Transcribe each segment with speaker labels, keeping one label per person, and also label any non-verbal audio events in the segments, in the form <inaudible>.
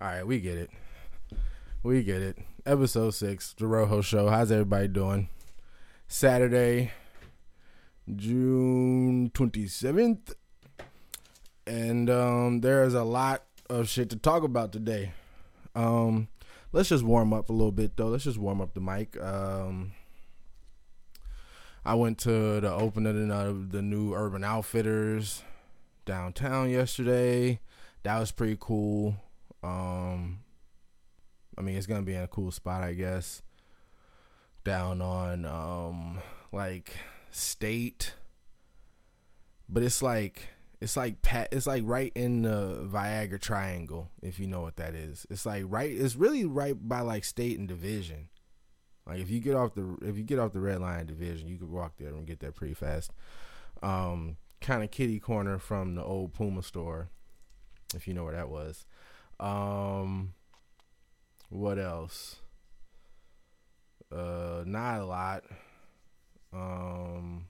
Speaker 1: All right, we get it. We get it. Episode six, the Rojo Show. How's everybody doing? Saturday, June twenty seventh, and um, there is a lot of shit to talk about today. Um, let's just warm up a little bit though. Let's just warm up the mic. Um, I went to the opening of the new Urban Outfitters downtown yesterday. That was pretty cool. Um, I mean, it's gonna be in a cool spot, I guess. Down on um, like State, but it's like it's like pat. It's like right in the Viagra Triangle, if you know what that is. It's like right. It's really right by like State and Division. Like if you get off the if you get off the red line division, you could walk there and get there pretty fast. Um, kind of kitty corner from the old Puma store, if you know where that was. Um, what else? Uh, not a lot. Um,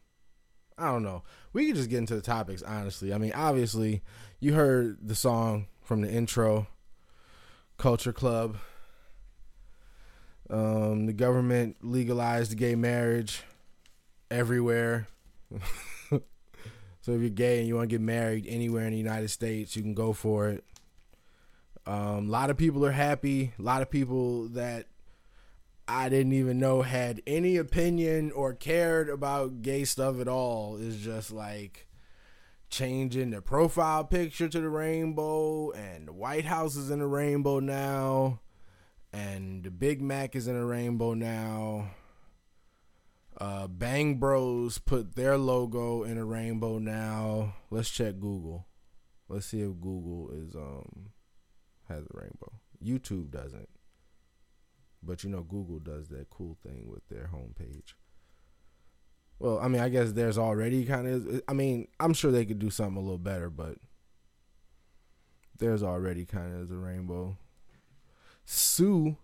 Speaker 1: I don't know. We could just get into the topics, honestly. I mean, obviously, you heard the song from the intro, Culture Club. Um, the government legalized gay marriage everywhere. <laughs> so if you're gay and you want to get married anywhere in the United States, you can go for it. Um, a lot of people are happy. A lot of people that I didn't even know had any opinion or cared about gay stuff at all is just like changing the profile picture to the rainbow, and the White House is in the rainbow now, and the Big Mac is in a rainbow now. Uh, Bang Bros put their logo in a rainbow now. Let's check Google. Let's see if Google is um has a rainbow. YouTube doesn't. But you know Google does that cool thing with their homepage. Well, I mean, I guess there's already kind of I mean, I'm sure they could do something a little better, but there's already kind of a rainbow. Sue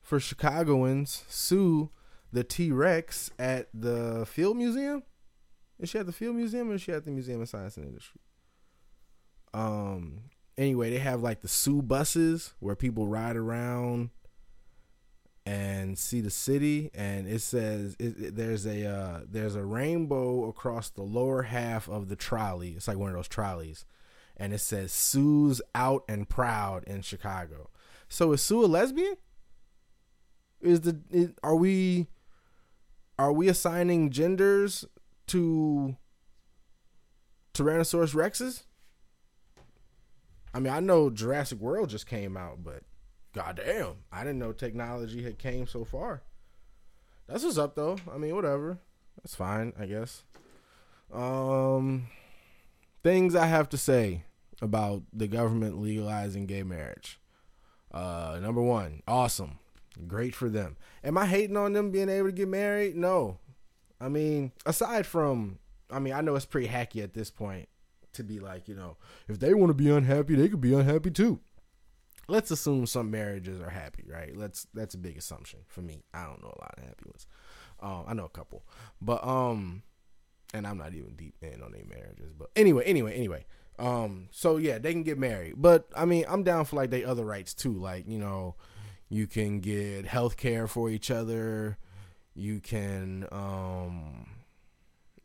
Speaker 1: for Chicagoans, sue the T Rex at the Field Museum. Is she at the Field Museum or is she at the Museum of Science and Industry? Um. Anyway, they have like the Sue buses where people ride around and see the city, and it says it, it, there's a uh, there's a rainbow across the lower half of the trolley. It's like one of those trolleys, and it says Sue's out and proud in Chicago. So is Sue a lesbian? Is the is, are we are we assigning genders to Tyrannosaurus Rexes? I mean, I know Jurassic World just came out, but goddamn, I didn't know technology had came so far. That's what's up, though. I mean, whatever. That's fine, I guess. Um, things I have to say about the government legalizing gay marriage. Uh, number one, awesome, great for them. Am I hating on them being able to get married? No. I mean, aside from, I mean, I know it's pretty hacky at this point to be like, you know, if they want to be unhappy, they could be unhappy too. Let's assume some marriages are happy, right? Let's that's a big assumption for me. I don't know a lot of happy ones. Um, I know a couple, but um, and I'm not even deep in on their marriages. But anyway, anyway, anyway. Um, so yeah, they can get married, but I mean, I'm down for like they other rights too. Like you know, you can get health care for each other. You can um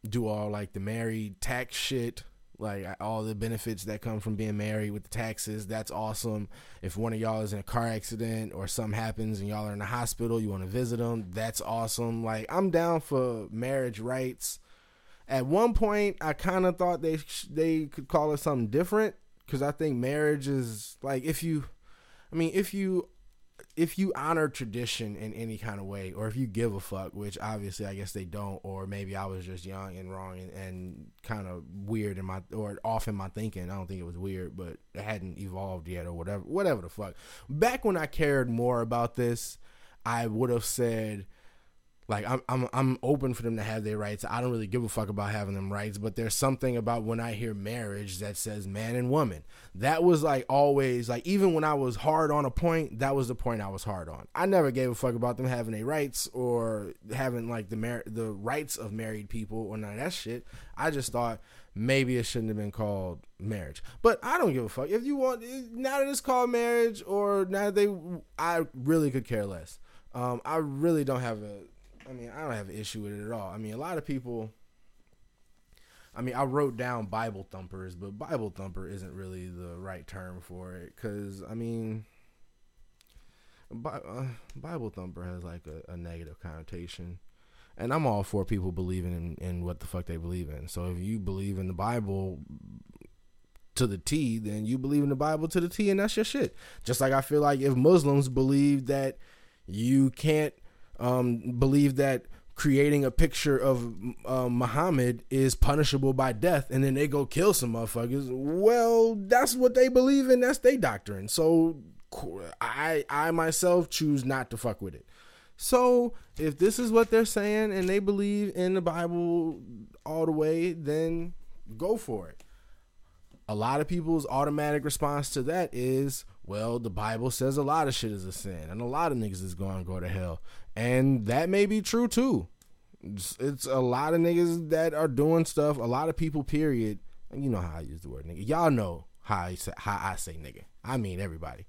Speaker 1: do all like the married tax shit like all the benefits that come from being married with the taxes that's awesome. If one of y'all is in a car accident or something happens and y'all are in the hospital you want to visit them that's awesome. Like i'm down for marriage rights. At one point i kind of thought they they could call it something different because i think marriage is like if you i mean if you if you honor tradition in any kind of way, or if you give a fuck, which obviously I guess they don't, or maybe I was just young and wrong and, and kind of weird in my or off in my thinking. I don't think it was weird, but it hadn't evolved yet, or whatever. Whatever the fuck. Back when I cared more about this, I would have said, like I'm I'm I'm open for them to have their rights. I don't really give a fuck about having them rights, but there's something about when I hear marriage that says man and woman. That was like always like even when I was hard on a point, that was the point I was hard on. I never gave a fuck about them having their rights or having like the mar- the rights of married people or none of that shit. I just thought maybe it shouldn't have been called marriage. But I don't give a fuck if you want now that it's called marriage or now that they I really could care less. Um, I really don't have a I mean, I don't have an issue with it at all. I mean, a lot of people. I mean, I wrote down Bible thumpers, but Bible thumper isn't really the right term for it because I mean, uh, Bible thumper has like a, a, negative connotation, and I'm all for people believing in, in what the fuck they believe in. So if you believe in the Bible to the T, then you believe in the Bible to the T, and that's your shit. Just like I feel like if Muslims believe that you can't um, believe that creating a picture of uh, Muhammad is punishable by death, and then they go kill some motherfuckers. Well, that's what they believe in. That's their doctrine. So I I myself choose not to fuck with it. So if this is what they're saying and they believe in the Bible all the way, then go for it. A lot of people's automatic response to that is, well, the Bible says a lot of shit is a sin, and a lot of niggas is going to go to hell and that may be true too. It's, it's, a lot of niggas that are doing stuff. A lot of people. Period. You know how I use the word nigga. Y'all know how I say how I say nigga. I mean everybody.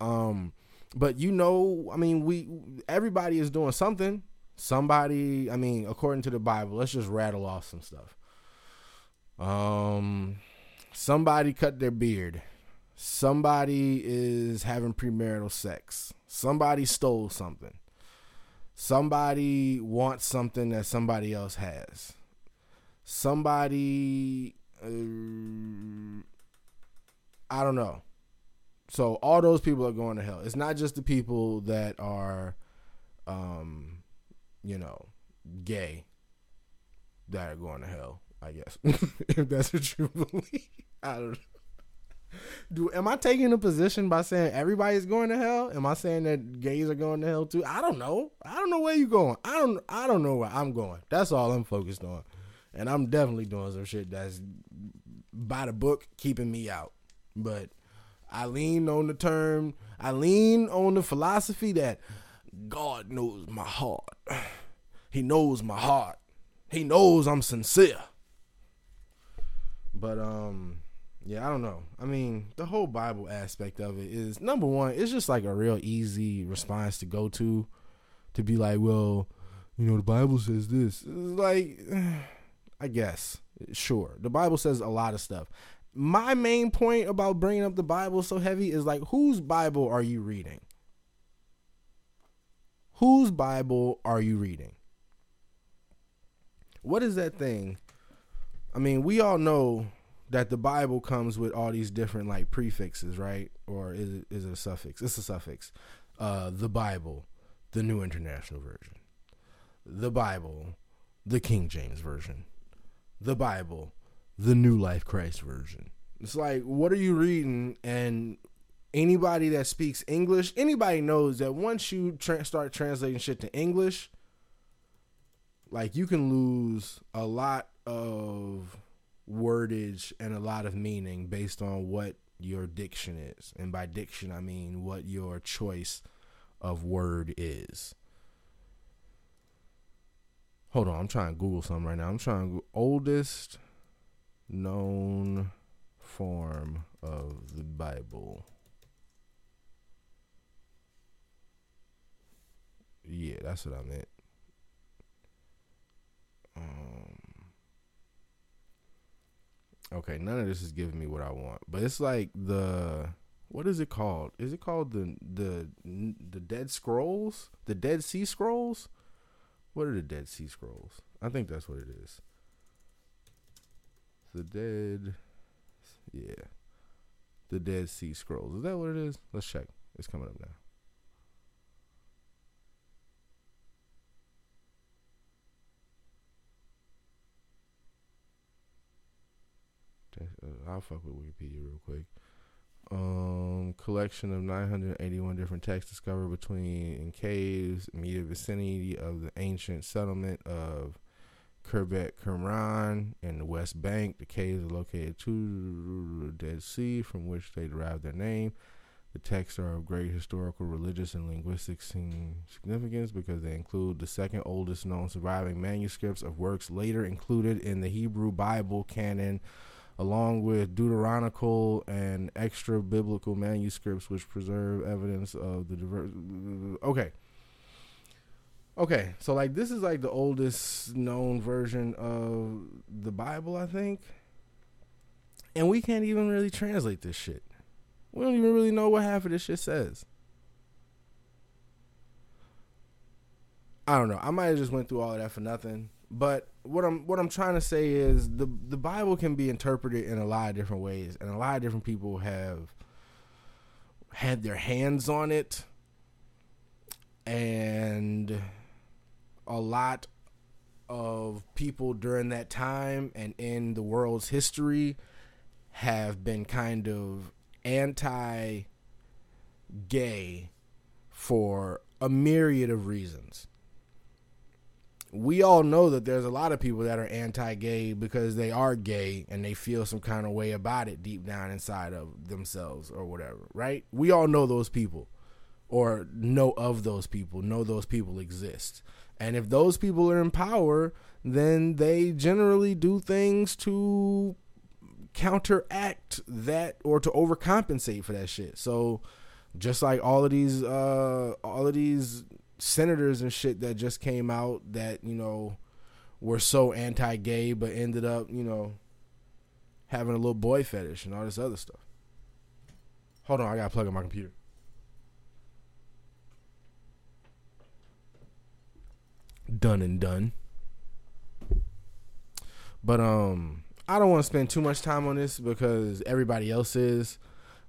Speaker 1: Um, but you know, I mean, we everybody is doing something. Somebody, I mean, according to the Bible, let's just rattle off some stuff. Um, somebody cut their beard. Somebody is having premarital sex. Somebody stole something somebody wants something that somebody else has. Somebody, uh, I don't know. So all those people are going to hell. It's not just the people that are, um, you know, gay that are going to hell. I guess <laughs> if that's what you <laughs> believe. I don't know <laughs> do am I taking a position by saying everybody's going to hell? Am I saying that gays are going to hell too? I don't know. I don't know where you're going. I don't I don't know where I'm going. That's all I'm focused on. And I'm definitely doing some shit that's by the book keeping me out. But I lean on the term, I lean on the philosophy that God knows my heart. <sighs> He knows my heart. He knows I'm sincere. But um yeah, I don't know. I mean, the whole Bible aspect of it is number one, it's just like a real easy response to go to to be like, well, you know, the Bible says this. It's like <sighs> I guess. Sure. The Bible says a lot of stuff. My main point about bringing up the Bible so heavy is like whose Bible are you reading? Whose Bible are you reading? What is that thing? I mean, we all know that the Bible comes with all these different like prefixes, right? Or is it is it a suffix? It's a suffix. Uh, the Bible, the New International Version, the Bible, the King James Version, the Bible, the New Life Christ Version. It's like, what are you reading? And anybody that speaks English, anybody knows that once you tra- start translating shit to English, like you can lose a lot of wordage and a lot of meaning based on what your diction is. And by diction, I mean what your choice of word is. Hold on, I'm trying to Google something right now. I'm trying to oldest known form of the Bible. Yeah, that's what I meant. Um, Okay, none of this is giving me what I want, but it's like the what is it called? Is it called the the the Dead Scrolls? The Dead Sea Scrolls? What are the Dead Sea Scrolls? I think that's what it is. The Dead Yeah. The Dead Sea Scrolls. Is that what it is? Let's check. It's coming up now. Uh, I'll fuck with Wikipedia real quick. Um, collection of 981 different texts discovered between in caves, immediate vicinity of the ancient settlement of Khirbet Qumran in the West Bank. The caves are located to the Dead Sea, from which they derive their name. The texts are of great historical, religious, and linguistic significance because they include the second oldest known surviving manuscripts of works later included in the Hebrew Bible canon along with Deuteronomical and extra biblical manuscripts which preserve evidence of the diverse. Okay. Okay, so like this is like the oldest known version of the Bible, I think. And we can't even really translate this shit. We don't even really know what half of this shit says. I don't know. I might have just went through all of that for nothing. But what I'm what I'm trying to say is the the Bible can be interpreted in a lot of different ways, and a lot of different people have had their hands on it, and a lot of people during that time and in the world's history have been kind of anti gay for a myriad of reasons we all know that there's a lot of people that are anti-gay because they are gay and they feel some kind of way about it deep down inside of themselves or whatever, right? We all know those people or know of those people, know those people exist. And if those people are in power, then they generally do things to counteract that or to overcompensate for that shit. So just like all of these uh all of these senators and shit that just came out that you know were so anti-gay but ended up you know having a little boy fetish and all this other stuff. Hold on i gotta plug in my computer. Done and done. But um i don't want to spend too much time on this because everybody else is.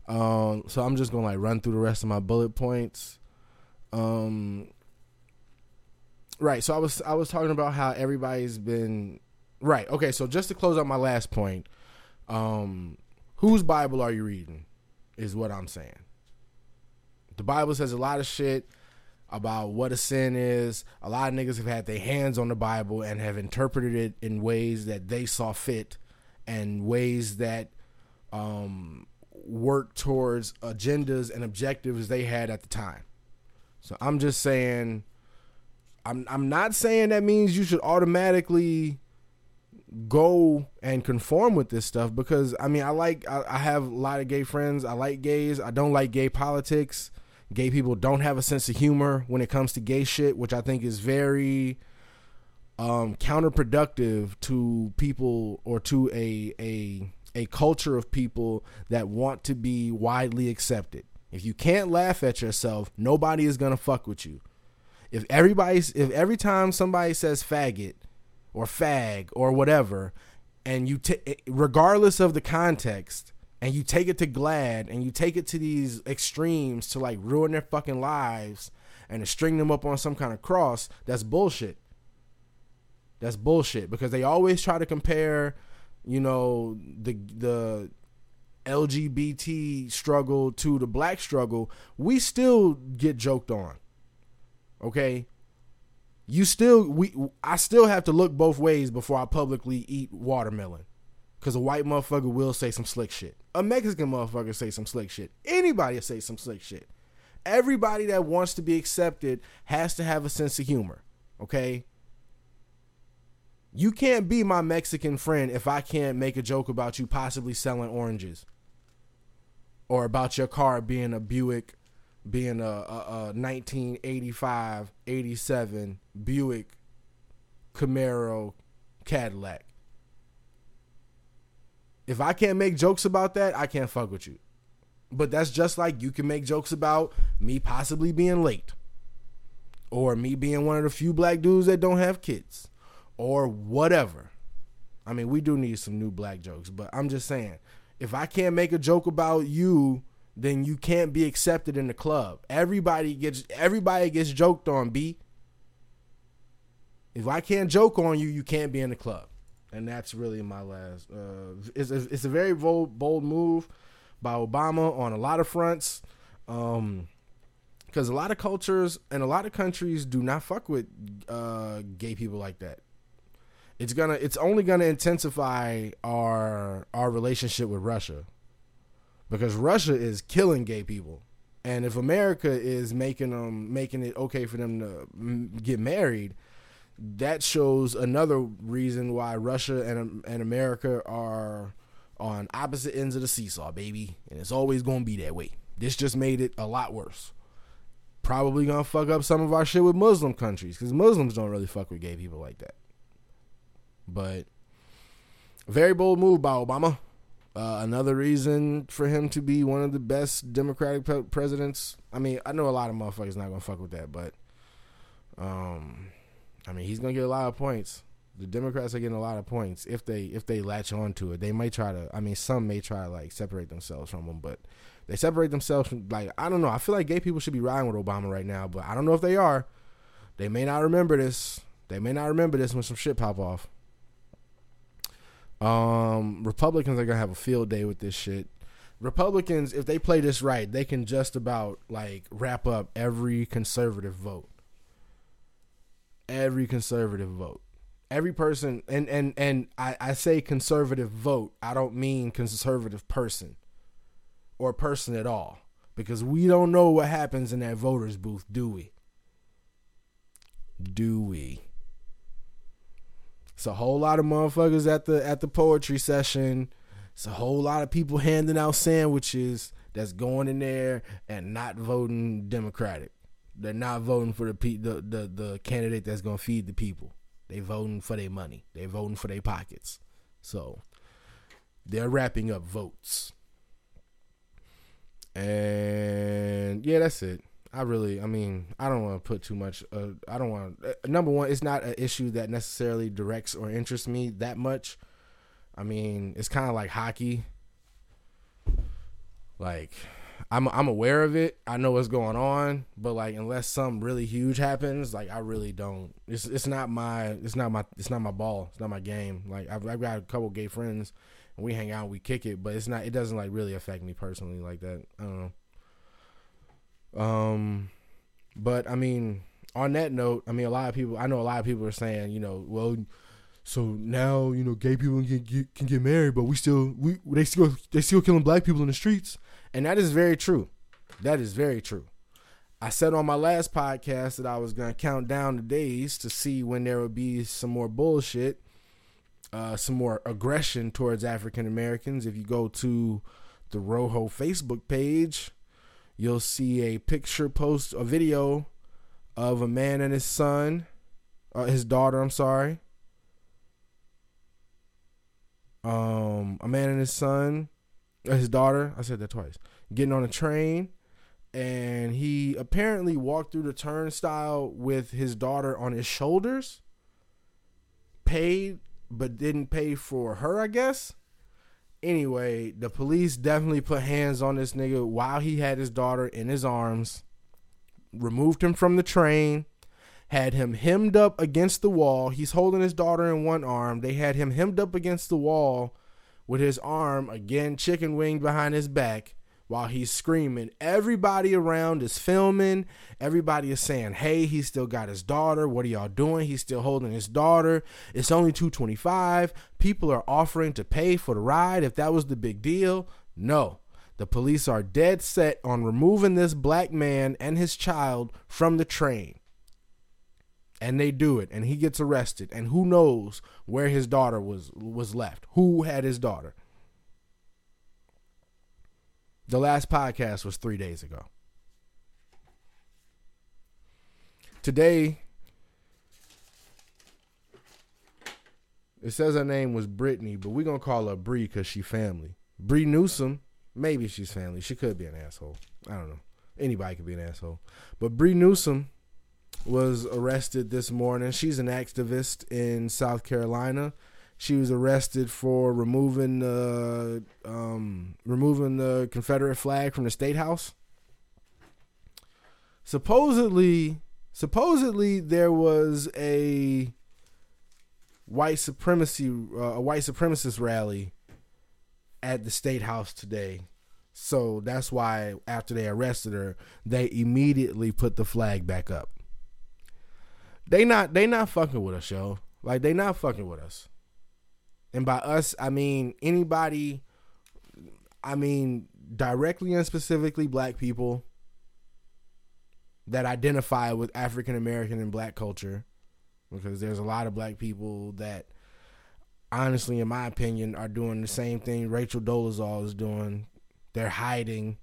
Speaker 1: Um so i'm just gonna like run through the rest of my bullet points. Um Right. So I was I was talking about how everybody's been right. Okay. So just to close out my last point, um, whose Bible are you reading? Is what I'm saying. The Bible says a lot of shit about what a sin is. A lot of niggas have had their hands on the Bible and have interpreted it in ways that they saw fit and ways that um, work towards agendas and objectives they had at the time. So I'm just saying I'm I'm not saying that means you should automatically go and conform with this stuff because I mean I like I, I, have a lot of gay friends. I like gays. I don't like gay politics. Gay people don't have a sense of humor when it comes to gay shit, which I think is very um, counterproductive to people or to a a a culture of people that want to be widely accepted. If you can't laugh at yourself, nobody is gonna fuck with you if everybody's if every time somebody says faggot or fag or whatever and you t- eh, regardless of the context and you take it to GLAAD and you take it to these extremes to like ruin their fucking lives and to string them up on some kind of cross that's bullshit. That's bullshit because they always try to compare you know the the LGBT struggle to the black struggle. We still get joked on Okay. You still we I still have to look both ways before I publicly eat watermelon. Cause a white motherfucker will say some slick shit. A Mexican motherfucker say some slick shit. Anybody say some slick shit. Everybody that wants to be accepted has to have a sense of humor. Okay? You can't be my Mexican friend if I can't make a joke about you possibly selling oranges. Or about your car being a Buick being a, a, a 1985, 87 Buick Camaro Cadillac. If I can't make jokes about that, I can't fuck with you. But that's just like you can make jokes about me possibly being late. Or me being one of the few black dudes that don't have kids. Or whatever. I mean, we do need some new black jokes, but I'm just saying, if I can't make a joke about you then you can't be accepted in the club. Everybody gets everybody gets joked on. B. If I can't joke on you, you can't be in the club, and that's really my last. Uh, it's a, it's a very bold bold move, by Obama on a lot of fronts. Um, because a lot of cultures and a lot of countries do not fuck with uh, gay people like that. It's gonna, it's only gonna intensify our our relationship with Russia, because Russia is killing gay people, and if America is making them making it okay for them to get married, that shows another reason why Russia and um, and America are on opposite ends of the seesaw, baby, and it's always gonna be that way. This just made it a lot worse probably gonna fuck up some of our shit with Muslim countries because Muslims don't really fuck with gay people like that. But very bold move by Obama. Uh, another reason for him to be one of the best Democratic presidents. I mean, I know a lot of motherfuckers not gonna fuck with that, but um, I mean, he's gonna get a lot of points. The Democrats are getting a lot of points if they if they latch on to it. They might try to. I mean, some may try to like separate themselves from them, but they separate themselves from like I don't know. I feel like gay people should be riding with Obama right now, but I don't know if they are. They may not remember this. They may not remember this when some shit pop off. Um, Republicans are gonna have a field day with this shit. Republicans, if they play this right, they can just about like wrap up every conservative vote. Every conservative vote. Every person and and and I, I say conservative vote, I don't mean conservative person or person at all because we don't know what happens in that voters booth, do we? Do we? It's a whole lot of motherfuckers at the at the poetry session. It's a whole lot of people handing out sandwiches that's going in there and not voting Democratic. They're not voting for the the the, the candidate that's gonna feed the people. They voting for their money. They're voting for their pockets. So they're wrapping up votes. And yeah, that's it. I really, I mean, I don't want to put too much. Uh, I don't want. Uh, number one, it's not an issue that necessarily directs or interests me that much. I mean, it's kind of like hockey. Like, I'm I'm aware of it. I know what's going on, but like, unless something really huge happens, like, I really don't. It's it's not my it's not my it's not my ball. It's not my game. Like, I've, I've got a couple gay friends and we hang out, we kick it, but it's not. It doesn't like really affect me personally like that. I don't know. Um, but I mean, on that note, I mean, a lot of people. I know a lot of people are saying, you know, well, so now you know, gay people can get, can get married, but we still we they still they still killing black people in the streets, and that is very true. That is very true. I said on my last podcast that I was gonna count down the days to see when there would be some more bullshit uh, some more aggression towards African Americans. If you go to the Rojo Facebook page, you'll see a picture post, a video of a man and his son, uh, his daughter. I'm sorry. Um, a man and his son, uh, his daughter. I said that twice. Getting on a train, and he apparently walked through the turnstile with his daughter on his shoulders. Paid but didn't pay for her, I guess. Anyway, the police definitely put hands on this nigga while he had his daughter in his arms, removed him from the train, had him hemmed up against the wall. He's holding his daughter in one arm. They had him hemmed up against the wall with his arm again chicken winged behind his back while he's screaming. Everybody around is filming. Everybody is saying, "Hey, he still got his daughter. What are y'all doing? He's still holding his daughter. It's only 225." People are offering to pay for the ride if that was the big deal. No. The police are dead set on removing this black man and his child from the train. And they do it and he gets arrested and who knows where his daughter was was left. Who had his daughter? The last podcast was three days ago. Today, it says her name was Brittany, but we're going to call her Bree because she family. Bree Newsom, maybe she's family. She could be an asshole. I don't know. Anybody could be an asshole. But Bree Newsom was arrested this morning. She's an activist in South Carolina. She was arrested for removing the um, removing the Confederate flag from the state house. Supposedly, supposedly there was a white supremacy uh, a white supremacist rally at the state house today So that's why after they arrested her, they immediately put the flag back up. They not they not fucking with us, yo. Like they not fucking with us. And by us, I mean anybody I mean directly and specifically black people that identify with African American and black culture because there's a lot of black people that honestly in my opinion are doing the same thing Rachel Dolezal is doing. They're hiding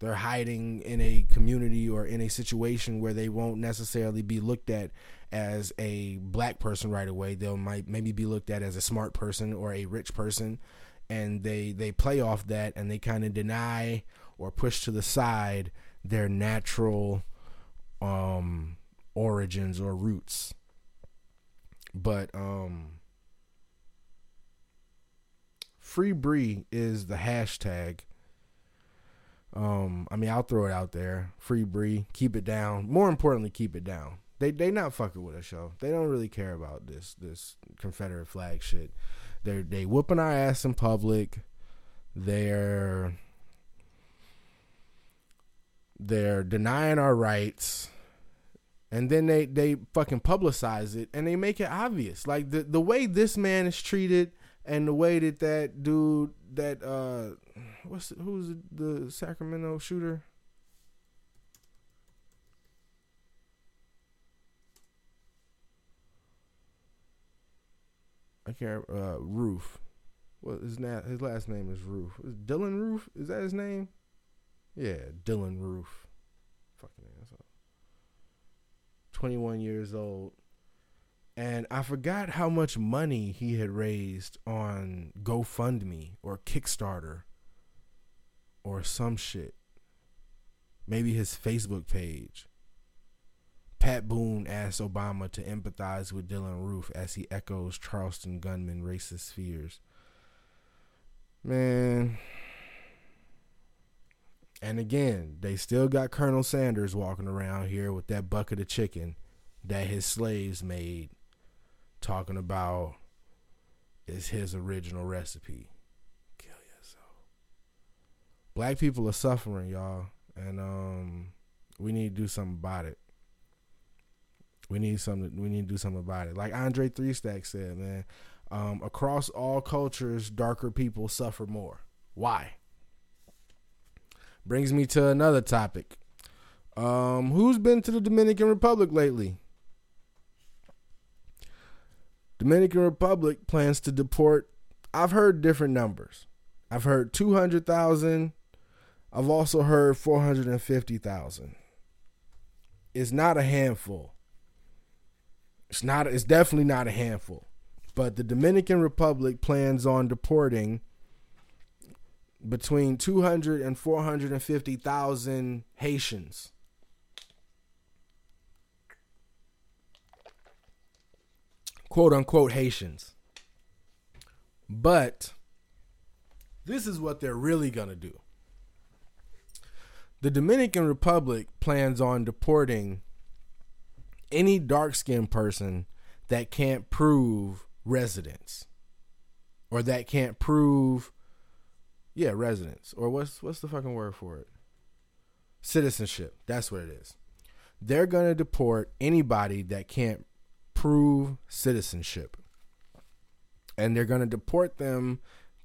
Speaker 1: they're hiding in a community or in a situation where they won't necessarily be looked at as a black person right away they'll might maybe be looked at as a smart person or a rich person and they they play off that and they kind of deny or push to the side their natural um origins or roots but um free Bree is the hashtag. Um, I mean, I'll throw it out there. Free Bree, keep it down. More importantly, keep it down. They they not fucking with us, yo. They don't really care about this this Confederate flag shit. They they whooping our ass in public. They're they're denying our rights. And then they they fucking publicize it and they make it obvious. Like the the way this man is treated and the way that that dude that uh what's who's the Sacramento shooter? I can't uh Roof. What his na- his last name is Roof. Is Dylann Roof? Is that his name? Yeah Dylann Roof. Fucking asshole. 21 years old and I forgot how much money he had raised on GoFundMe or Kickstarter or some shit. Maybe his Facebook page. Pat Boone asked Obama to empathize with Dylann Roof as he echoes Charleston gunman racist fears. Man. And again, they still got Colonel Sanders walking around here with that bucket of chicken that his slaves made talking about is his original recipe. Kill yourself. Black people are suffering, y'all, and um, we need to do something about it. We need something. We need to do something about it. Like Andre Three Stack said, man. Um, across all cultures, darker people suffer more. Why? Brings me to another topic. Um, who's been to the Dominican Republic lately? Dominican Republic plans to deport. I've heard different numbers. I've heard 200,000. I've also heard 450,000. It's not a handful. It's not it's definitely not a handful. But the Dominican Republic plans on deporting between 200 and 450,000 Haitians. Quote unquote Haitians. But this is what they're really going to do. The Dominican Republic plans on deporting any dark skinned person that can't prove residence or that can't prove yeah residence or what's what's the fucking word for it citizenship that's what it is they're going to deport anybody that can't prove citizenship. And they're going to deport them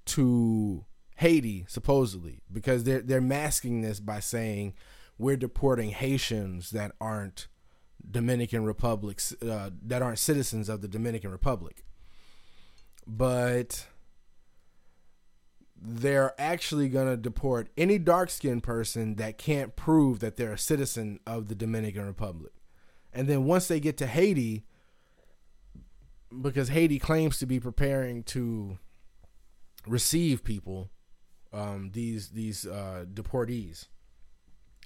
Speaker 1: to Haiti, supposedly, because they're they're masking this by saying we're deporting Haitians that aren't Dominican Republics uh, that aren't citizens of the Dominican Republic. But they're actually going to deport any dark skinned person that can't prove that they're a citizen of the Dominican Republic. And then once they get to Haiti, because Haiti claims to be preparing to receive people, um, these these uh, deportees.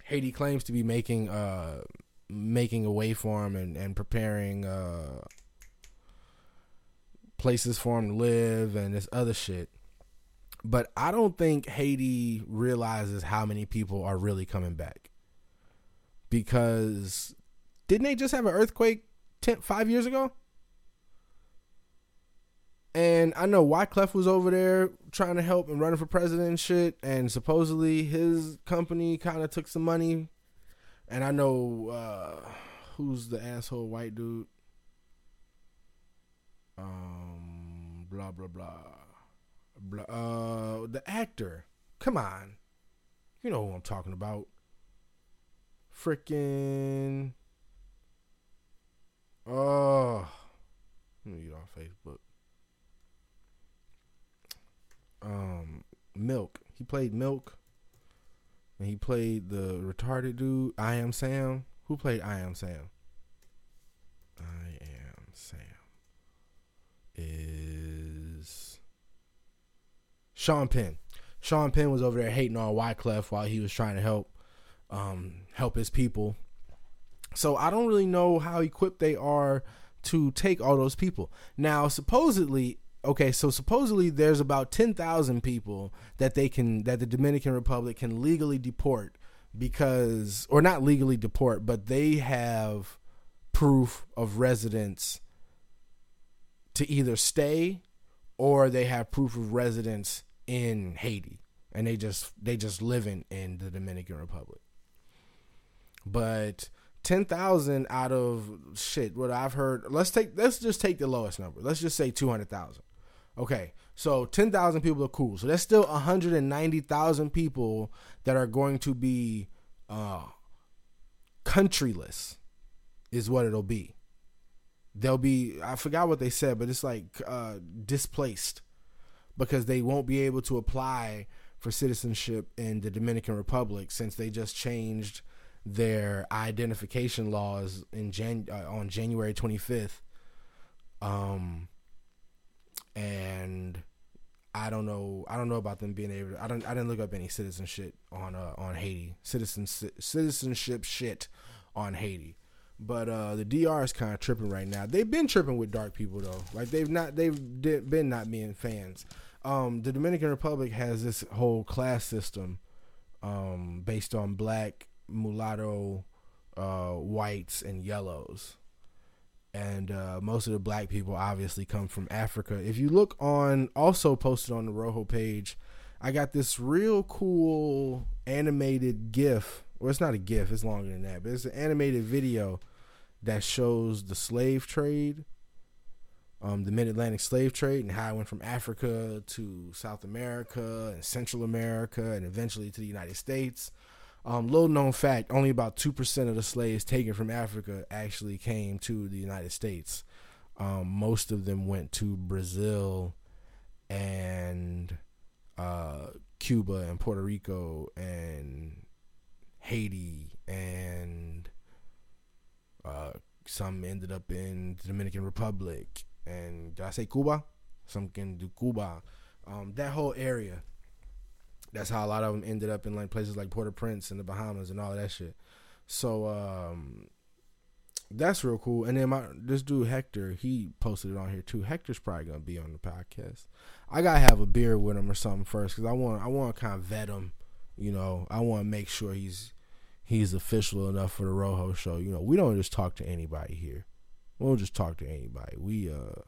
Speaker 1: Haiti claims to be making uh, making a way for them and and preparing uh, places for them to live and this other shit. But I don't think Haiti realizes how many people are really coming back. Because didn't they just have an earthquake ten, five years ago? And I know Wyclef was over there trying to help and running for president and shit. And supposedly his company kind of took some money. And I know uh, who's the asshole white dude. Um, blah blah blah. blah uh, the actor. Come on, you know who I'm talking about. Freaking. Oh, let me get on Facebook. Um, Milk. He played Milk. And he played the retarded dude, I Am Sam. Who played I Am Sam? I Am Sam. Is Sean Penn. Sean Penn was over there hating on Wyclef while he was trying to help um, help his people. So I don't really know how equipped they are to take all those people. Now, supposedly, okay, so supposedly there's about 10,000 people that they can that the Dominican Republic can legally deport because or not legally deport, but they have proof of residence to either stay or they have proof of residence in Haiti and they just they just living in the Dominican Republic. But ten thousand out of shit. What I've heard. Let's take. Let's just take the lowest number. Let's just say two hundred thousand. Okay, so ten thousand people are cool. So that's still one hundred and ninety thousand people that are going to be uh, countryless. Is what it'll be. They'll be. I forgot what they said, but it's like uh, displaced because they won't be able to apply for citizenship in the Dominican Republic since they just changed their identification laws in Jan uh, on January 25th. Um, and I don't know. I don't know about them being able. To, I don't. I didn't look up any citizenship on uh, on Haiti. Citizen citizenship shit on Haiti. But uh, the DR is kind of tripping right now. They've been tripping with dark people though. Like they've not. They've been not being fans. Um, the Dominican Republic has this whole class system um, based on black mulatto, uh, whites, and yellows. And uh, most of the black people obviously come from Africa. If you look on, also posted on the Rojo page, I got this real cool animated GIF. Well, it's not a GIF, it's longer than that, but it's an animated video that shows the slave trade, um, the mid Atlantic slave trade, and how it went from Africa to South America and Central America and eventually to the United States. Um, little known fact: only about two percent of the slaves taken from Africa actually came to the United States. Um, most of them went to Brazil and uh, Cuba and Puerto Rico and Haiti and uh, some ended up in the Dominican Republic and did I say Cuba? Some can do Cuba. Um, that whole area that's how a lot of them ended up in like places like Port-au-Prince and the Bahamas and all that shit. So um, that's real cool. And then my this dude Hector, he posted it on here too. Hector's probably gonna be on the podcast. I gotta have a beer with him or something first because I want I want to kind of vet him. You know, I want to make sure he's he's official enough for the Rojo show. You know, we don't just talk to anybody here. We don't just talk to anybody. We uh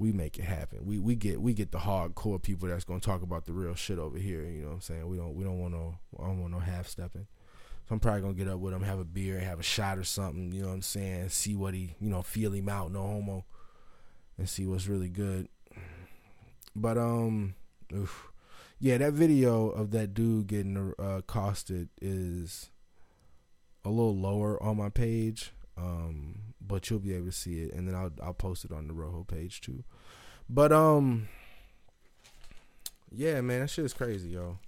Speaker 1: we make it happen. We we get we get the hardcore people that's gonna talk about the real shit over here. You know what I'm saying? We don't we don't want no I don't want no half stepping. So I'm probably gonna get up with him, have a beer, have a shot or something. You know what I'm saying? See what he you know feel him out, no homo, and see what's really good. But um, oof. yeah, that video of that dude getting uh, accosted is a little lower on my page. Um, but you'll be able to see it, and then I'll I'll post it on the Rojo page too. But um, yeah, man, that shit is crazy, yo.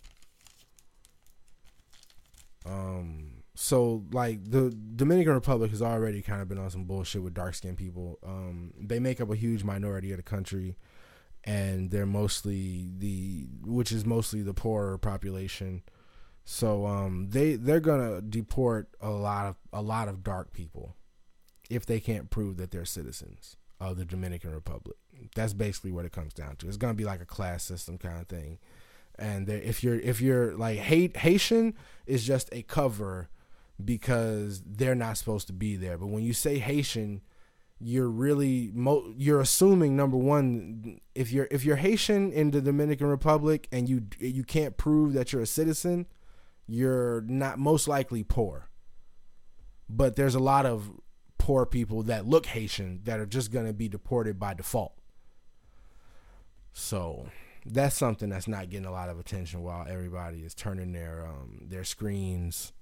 Speaker 1: Um, so like the Dominican Republic has already kind of been on some bullshit with dark skinned people. Um, they make up a huge minority of the country, and they're mostly the which is mostly the poorer population. So um, they they're gonna deport a lot of a lot of dark people if they can't prove that they're citizens of the Dominican Republic. That's basically what it comes down to. It's gonna be like a class system kind of thing. And if you're if you're like hate Haitian is just a cover because they're not supposed to be there. But when you say Haitian, you're really mo- you're assuming number one if you're if you're Haitian in the Dominican Republic and you you can't prove that you're a citizen, you're not most likely poor. But there's a lot of poor people that look Haitian that are just going to be deported by default. So that's something that's not getting a lot of attention while everybody is turning their um, their screens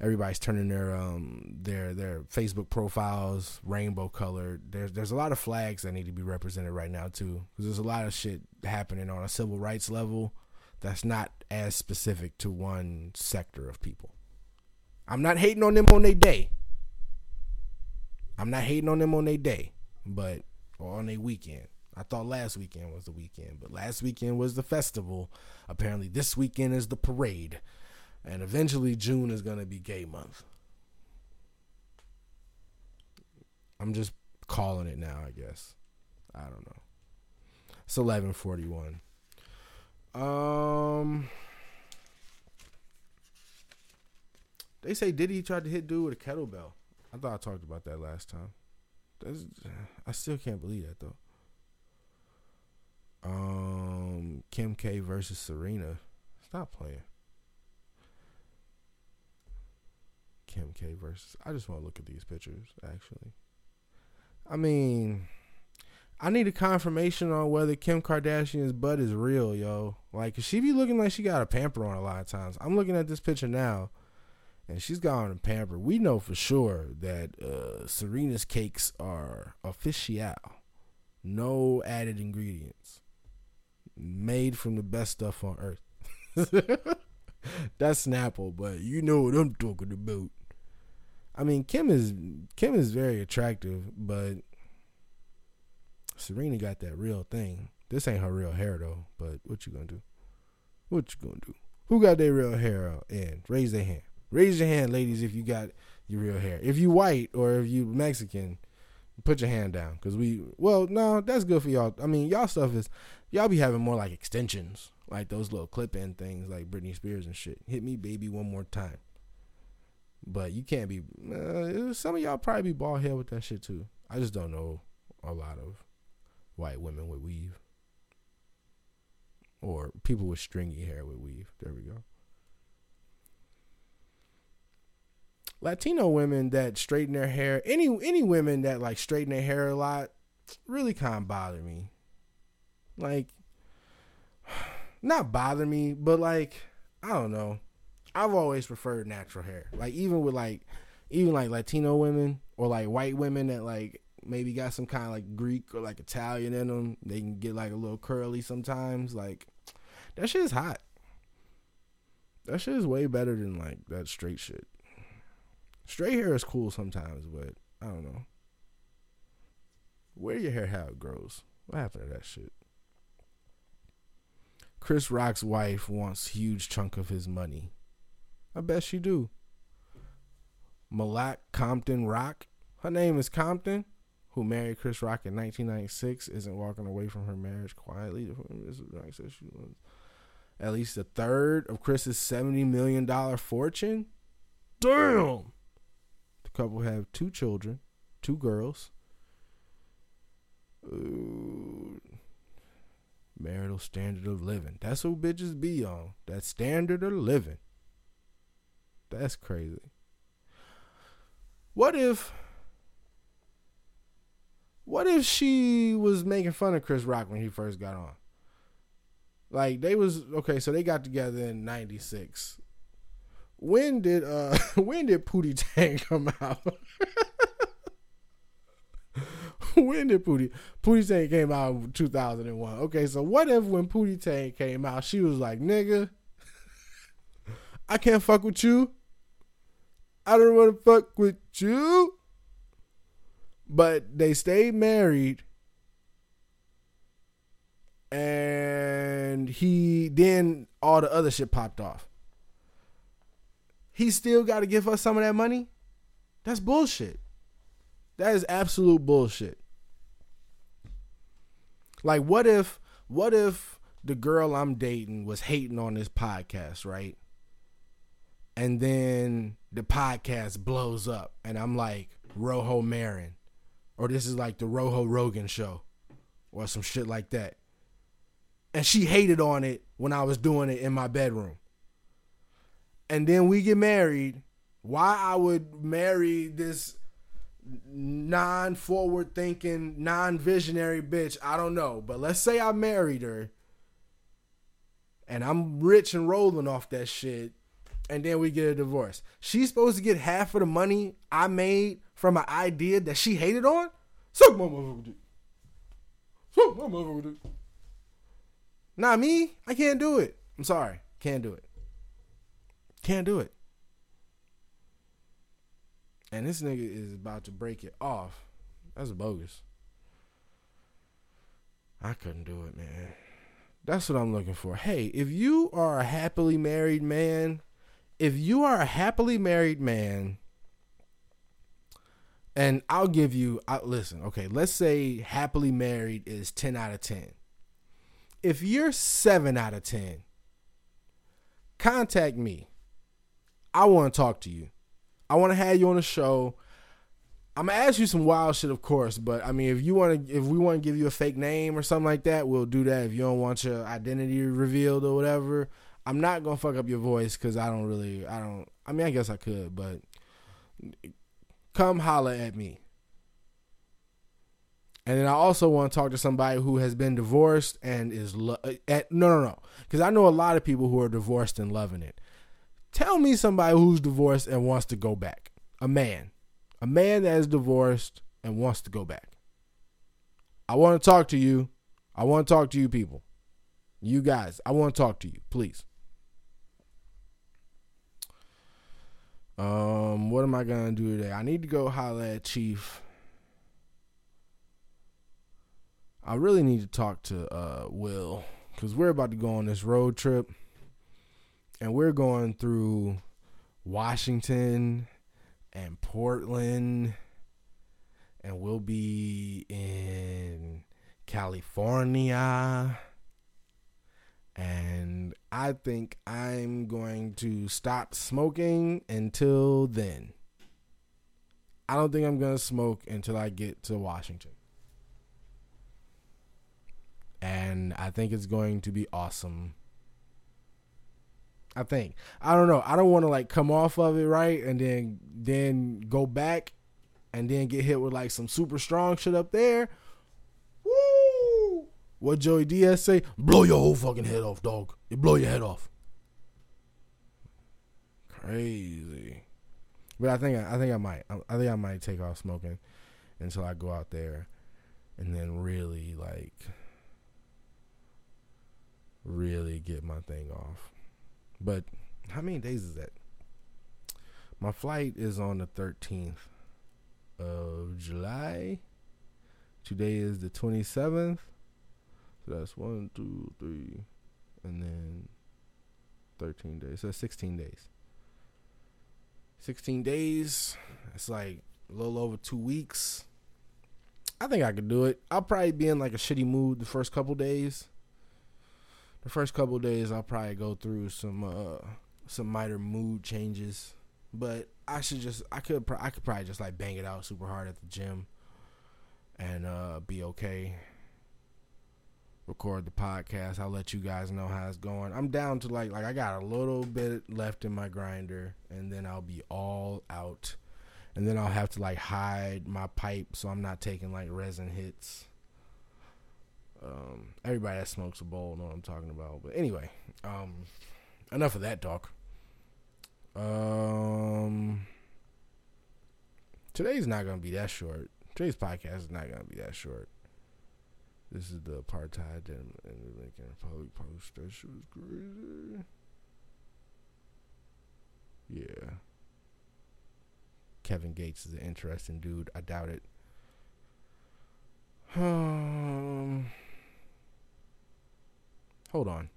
Speaker 1: everybody's turning their um their their Facebook profiles rainbow colored. There's there's a lot of flags that need to be represented right now too, because there's a lot of shit happening on a civil rights level that's not as specific to one sector of people. I'm not hating on them on their day. I'm not hating on them on their day, but or on their weekend. I thought last weekend was the weekend, but last weekend was the festival. Apparently, this weekend is the parade. And eventually, June is going to be gay month. I'm just calling it now, I guess. I don't know. It's 1141. Um, they say Diddy tried to hit dude with a kettlebell. I thought I talked about that last time. That's, I still can't believe that though. Um, Kim K versus Serena. Stop playing. Kim K versus. I just want to look at these pictures. Actually, I mean, I need a confirmation on whether Kim Kardashian's butt is real, yo. Like, she be looking like she got a pamper on a lot of times. I'm looking at this picture now, and she's got on a pamper. We know for sure that uh, Serena's cakes are official, no added ingredients, made from the best stuff on earth. <laughs> That's Snapple, but you know what I'm talking about. I mean, Kim is Kim is very attractive, but Serena got that real thing. This ain't her real hair though. But what you gonna do? What you gonna do? Who got their real hair in? Raise their hand. Raise your hand, ladies, if you got your real hair. If you white or if you Mexican, put your hand down. Cause we, well, no, that's good for y'all. I mean, y'all stuff is, y'all be having more like extensions, like those little clip-in things, like Britney Spears and shit. Hit me, baby, one more time. But you can't be. Uh, some of y'all probably be bald head with that shit too. I just don't know a lot of white women would weave, or people with stringy hair would weave. There we go. Latino women that straighten their hair, any any women that like straighten their hair a lot, really kind of bother me. Like, <sighs> not bother me, but like I don't know. I've always preferred natural hair. Like even with like even like Latino women or like white women that like maybe got some kind of like Greek or like Italian in them, they can get like a little curly sometimes. Like that shit is hot. That shit is way better than like that straight shit. Straight hair is cool sometimes, but I don't know. Wear your hair how it grows. What happened to that shit? Chris Rock's wife wants huge chunk of his money. I bet she do. Malaak Compton Rock. Her name is Compton, who married Chris Rock in 1996, isn't walking away from her marriage quietly. At least a third of Chris's $70 million fortune. Damn! The couple have two children, two girls. Ooh. Marital standard of living. That's what bitches be on. That standard of living. That's crazy. What if what if she was making fun of Chris Rock when he first got on? Like they was okay, so they got together in '96. When did uh <laughs> when did Pootie Tang <laughs> come out? <laughs> when did Pootie Pootie Tang came out in 2001? Okay, so what if when Pootie Tang came out, she was like, "Nigga, I can't fuck with you. I don't want to fuck with you. But they stayed married. And he then all the other shit popped off. He still got to give us some of that money? That's bullshit. That is absolute bullshit. Like what if what if the girl I'm dating was hating on this podcast, right? and then the podcast blows up and I'm like Rojo Maron or this is like the Rojo Rogan show, or some shit like that. And she hated on it when I was doing it in my bedroom. And then we get married. Why I would marry this non forward thinking, non visionary bitch, I don't know. But let's say I married her and I'm rich and rolling off that shit, and then we get a divorce. She's supposed to get half of the money I made from an idea that she hated on? Suck my motherfucker dick. Suck my motherfucker dick. Not me. I can't do it. I'm sorry. Can't do it. Can't do it. And this nigga is about to break it off. That's bogus. I couldn't do it, man. That's what I'm looking for. Hey, if you are a happily married man, if you are a happily married man, and I'll give you, I, listen, okay, let's say happily married is 10 out of 10. If you're 7 out of 10, contact me. I want to talk to you. I want to have you on the show. I'm gonna ask you some wild shit, of course, but I mean, if you want to, if we want to give you a fake name or something like that, we'll do that. If you don't want your identity revealed or whatever, I'm not gonna fuck up your voice because I don't really, I don't. I mean, I guess I could, but come holla at me. And then I also want to talk to somebody who has been divorced and is lo- at no no no because I know a lot of people who are divorced and loving it. Tell me somebody who's divorced and wants to go back. A man. A man that is divorced and wants to go back. I want to talk to you. I want to talk to you people. You guys, I want to talk to you, please. Um, what am I gonna do today? I need to go holler at Chief. I really need to talk to uh, Will because we're about to go on this road trip, and we're going through Washington and Portland, and we'll be in California. And I think I'm going to stop smoking until then. I don't think I'm going to smoke until I get to Washington. And I think it's going to be awesome. I think. I don't know. I don't want to like come off of it right and then then go back and then get hit with like some super strong shit up there. What Joey Diaz say? Blow your whole fucking head off, dog. You blow your head off. Crazy. But I think I think I might. I think I might take off smoking until I go out there and then really like really get my thing off. But how many days is that? My flight is on the 13th of July. Today is the 27th. That's one, two, three, and then 13 days. So that's 16 days. 16 days. It's like a little over two weeks. I think I could do it. I'll probably be in like a shitty mood the first couple days the first couple days I'll probably go through some uh some minor mood changes, but I should just I could I could probably just like bang it out super hard at the gym and uh be okay. Record the podcast. I'll let you guys know how it's going. I'm down to like like I got a little bit left in my grinder and then I'll be all out. And then I'll have to like hide my pipe so I'm not taking like resin hits um, everybody that smokes a bowl know what I'm talking about. But anyway, um, enough of that talk. Um, today's not gonna be that short. Today's podcast is not gonna be that short. This is the apartheid and the Dominican Republic post. That shit was crazy. Yeah. Kevin Gates is an interesting dude. I doubt it. Um. Hold on.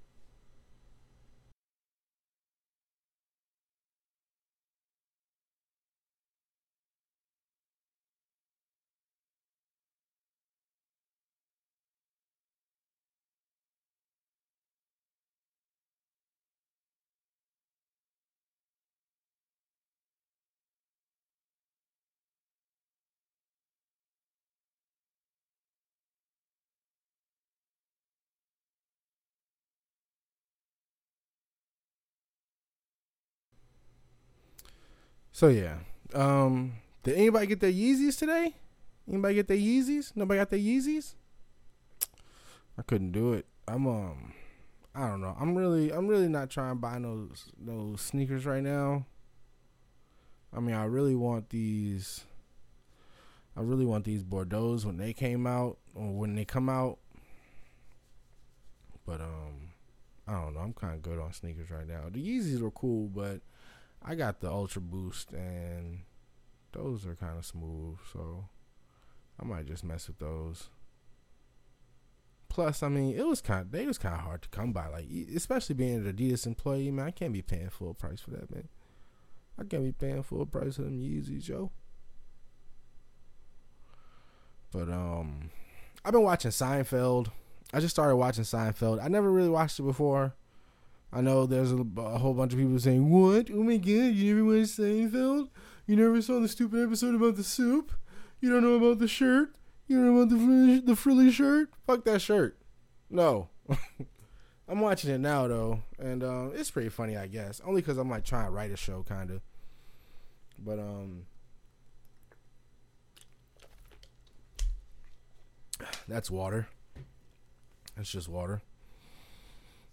Speaker 1: So yeah. Um did anybody get their Yeezys today? Anybody get their Yeezys? Nobody got their Yeezys? I couldn't do it. I'm um I don't know. I'm really I'm really not trying to buy those those sneakers right now. I mean, I really want these I really want these Bordeaux's when they came out or when they come out. But um I don't know. I'm kind of good on sneakers right now. The Yeezys were cool, but I got the Ultra Boost and those are kind of smooth, so I might just mess with those. Plus, I mean, it was kind of they was kind of hard to come by, like especially being an Adidas employee. Man, I can't be paying full price for that, man. I can't be paying full price for them Yeezys, yo. But um, I've been watching Seinfeld. I just started watching Seinfeld. I never really watched it before. I know there's a, a whole bunch of people saying, "What? Oh my god, you never watched Seinfeld? You never saw the stupid episode about the soup? You don't know about the shirt? You don't know about the frilly, the frilly shirt? Fuck that shirt. No." <laughs> I'm watching it now though, and uh, it's pretty funny, I guess. Only because I'm like trying to write a show, kind of. But um, that's water. That's just water.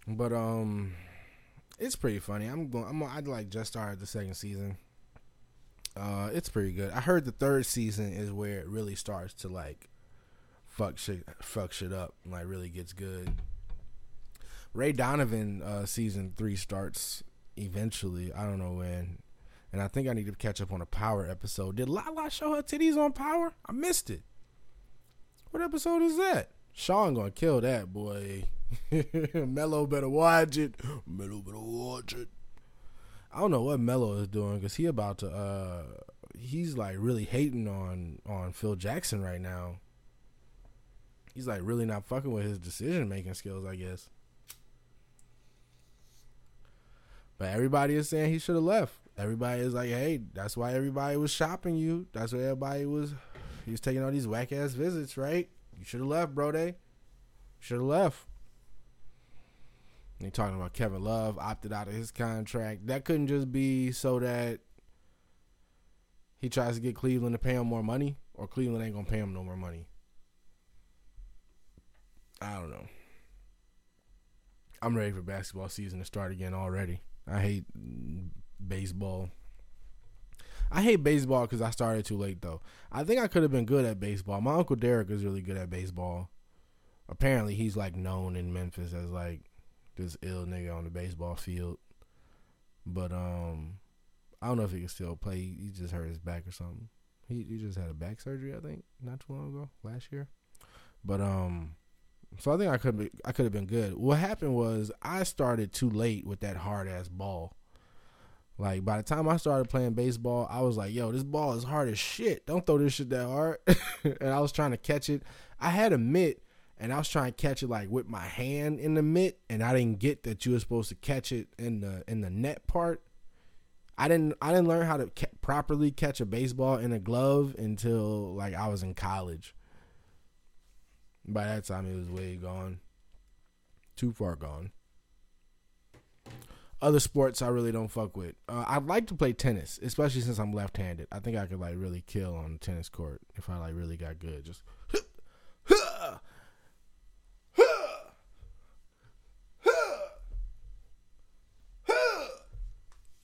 Speaker 1: But um, it's pretty funny. I'm going. I'm. I'd like just started the second season. Uh, it's pretty good. I heard the third season is where it really starts to like fuck shit, fuck shit up, and like really gets good. Ray Donovan uh, season three starts eventually. I don't know when, and I think I need to catch up on a Power episode. Did Lala show her titties on Power? I missed it. What episode is that? Sean gonna kill that boy. <laughs> Melo better watch it. Melo better watch it. I don't know what Melo is doing because he about to. uh He's like really hating on on Phil Jackson right now. He's like really not fucking with his decision making skills, I guess. But everybody is saying he should have left. Everybody is like, hey, that's why everybody was shopping you. That's why everybody was. He was taking all these whack ass visits, right? You should have left, bro. They should have left. He talking about Kevin Love opted out of his contract. That couldn't just be so that he tries to get Cleveland to pay him more money, or Cleveland ain't gonna pay him no more money. I don't know. I'm ready for basketball season to start again already. I hate baseball. I hate baseball because I started too late though. I think I could have been good at baseball. My uncle Derek is really good at baseball. Apparently, he's like known in Memphis as like this ill nigga on the baseball field. But um, I don't know if he can still play. He just hurt his back or something. He he just had a back surgery, I think, not too long ago, last year. But um, so I think I could be I could have been good. What happened was I started too late with that hard ass ball. Like by the time I started playing baseball, I was like, "Yo, this ball is hard as shit. Don't throw this shit that hard." <laughs> and I was trying to catch it. I had a mitt, and I was trying to catch it like with my hand in the mitt, and I didn't get that you were supposed to catch it in the in the net part. I didn't I didn't learn how to ca- properly catch a baseball in a glove until like I was in college. By that time, it was way gone, too far gone. Other sports I really don't fuck with. Uh, I'd like to play tennis, especially since I'm left-handed. I think I could like really kill on the tennis court if I like really got good. Just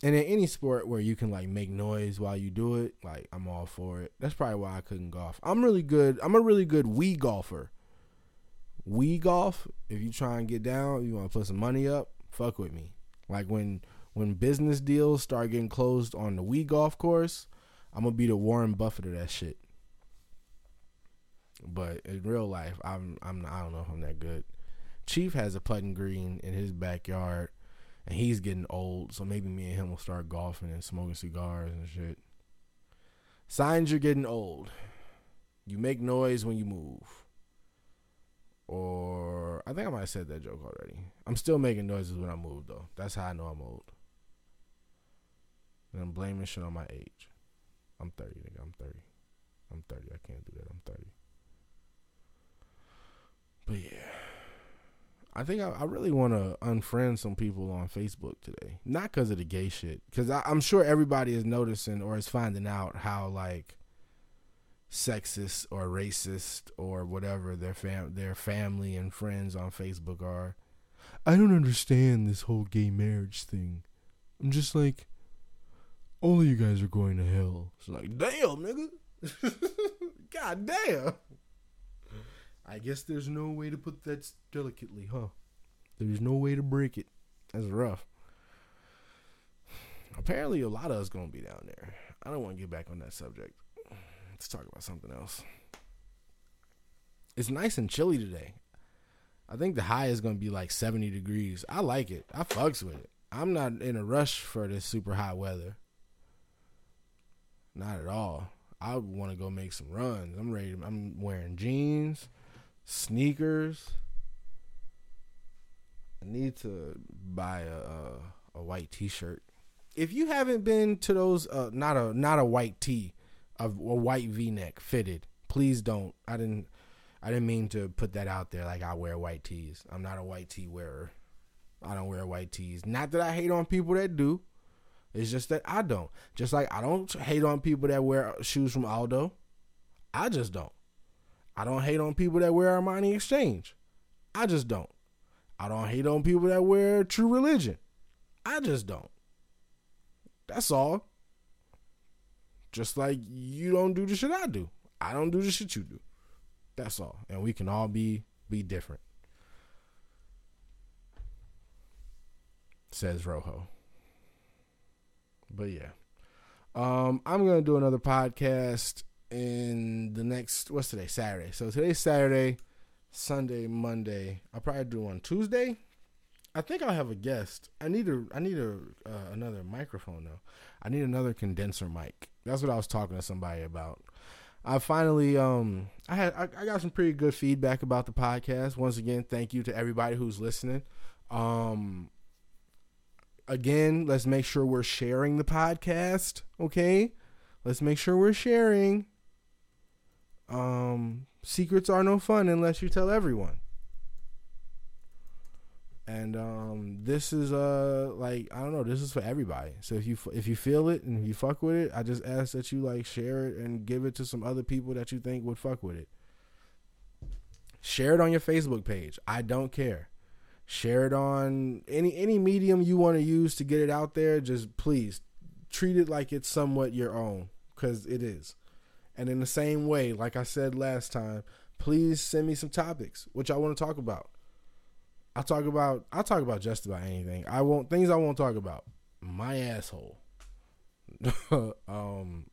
Speaker 1: and in any sport where you can like make noise while you do it, like I'm all for it. That's probably why I couldn't golf. I'm really good. I'm a really good Wii golfer. Wii golf. If you try and get down, you want to put some money up. Fuck with me. Like when when business deals start getting closed on the Wii golf course, I'm gonna be the Warren Buffett of that shit. But in real life, I'm I'm I don't know if I'm that good. Chief has a putting green in his backyard, and he's getting old, so maybe me and him will start golfing and smoking cigars and shit. Signs you're getting old. You make noise when you move. Or I think I might have said that joke already. I'm still making noises when I move though. That's how I know I'm old. And I'm blaming shit on my age. I'm 30, nigga. I'm 30. I'm 30. I can't do that. I'm 30. But yeah. I think I, I really want to unfriend some people on Facebook today. Not because of the gay shit, because I'm sure everybody is noticing or is finding out how like sexist or racist or whatever their fam their family and friends on Facebook are. I don't understand this whole gay marriage thing. I'm just like, all of you guys are going to hell. It's like, damn, nigga. <laughs> God damn. I guess there's no way to put that delicately, huh? There's no way to break it. That's rough. Apparently, a lot of us gonna be down there. I don't want to get back on that subject. Let's talk about something else. It's nice and chilly today. I think the high is gonna be like 70 degrees. I like it. I fucks with it. I'm not in a rush for this super hot weather. Not at all. I want to go make some runs. I'm ready. I'm wearing jeans, sneakers. I need to buy a a, a white T-shirt. If you haven't been to those, uh, not a not a white tee, a, a white V-neck fitted. Please don't. I didn't. I didn't mean to put that out there. Like I wear white tees. I'm not a white tee wearer. I don't wear white tees. Not that I hate on people that do. It's just that I don't. Just like I don't hate on people that wear shoes from Aldo. I just don't. I don't hate on people that wear Armani Exchange. I just don't. I don't hate on people that wear True Religion. I just don't. That's all. Just like you don't do the shit I do. I don't do the shit you do. That's all. And we can all be be different. Says Rojo. But yeah. Um, I'm gonna do another podcast in the next what's today? Saturday. So today's Saturday, Sunday, Monday. I'll probably do one Tuesday. I think I'll have a guest. I need a I need a uh, another microphone though. I need another condenser mic. That's what I was talking to somebody about. I finally um I had I, I got some pretty good feedback about the podcast. Once again, thank you to everybody who's listening. Um again, let's make sure we're sharing the podcast, okay? Let's make sure we're sharing. Um secrets are no fun unless you tell everyone. And um this is uh like I don't know, this is for everybody. So if you if you feel it and you fuck with it, I just ask that you like share it and give it to some other people that you think would fuck with it. Share it on your Facebook page. I don't care share it on any any medium you want to use to get it out there just please treat it like it's somewhat your own because it is and in the same way like i said last time please send me some topics which i want to talk about. I'll talk about i'll talk about just about anything. I won't things i won't talk about. My asshole. <laughs> Um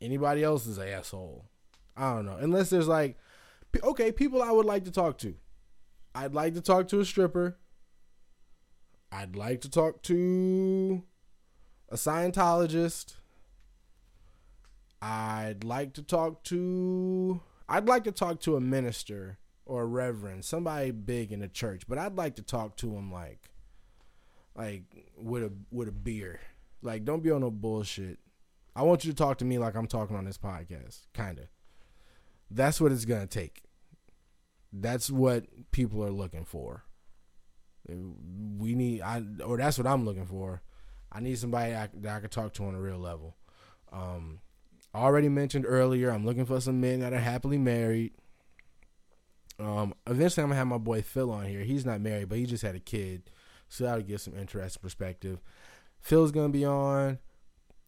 Speaker 1: anybody else's asshole. I don't know. Unless there's like okay people i would like to talk to. I'd like to talk to a stripper. I'd like to talk to a Scientologist. I'd like to talk to I'd like to talk to a minister or a reverend, somebody big in the church, but I'd like to talk to him like like with a with a beer. Like don't be on no bullshit. I want you to talk to me like I'm talking on this podcast, kind of. That's what it's going to take. That's what people are looking for. We need, I or that's what I'm looking for. I need somebody I, that I can talk to on a real level. Um, already mentioned earlier, I'm looking for some men that are happily married. Um, eventually, I'm gonna have my boy Phil on here. He's not married, but he just had a kid, so that'll give some interesting perspective. Phil's gonna be on.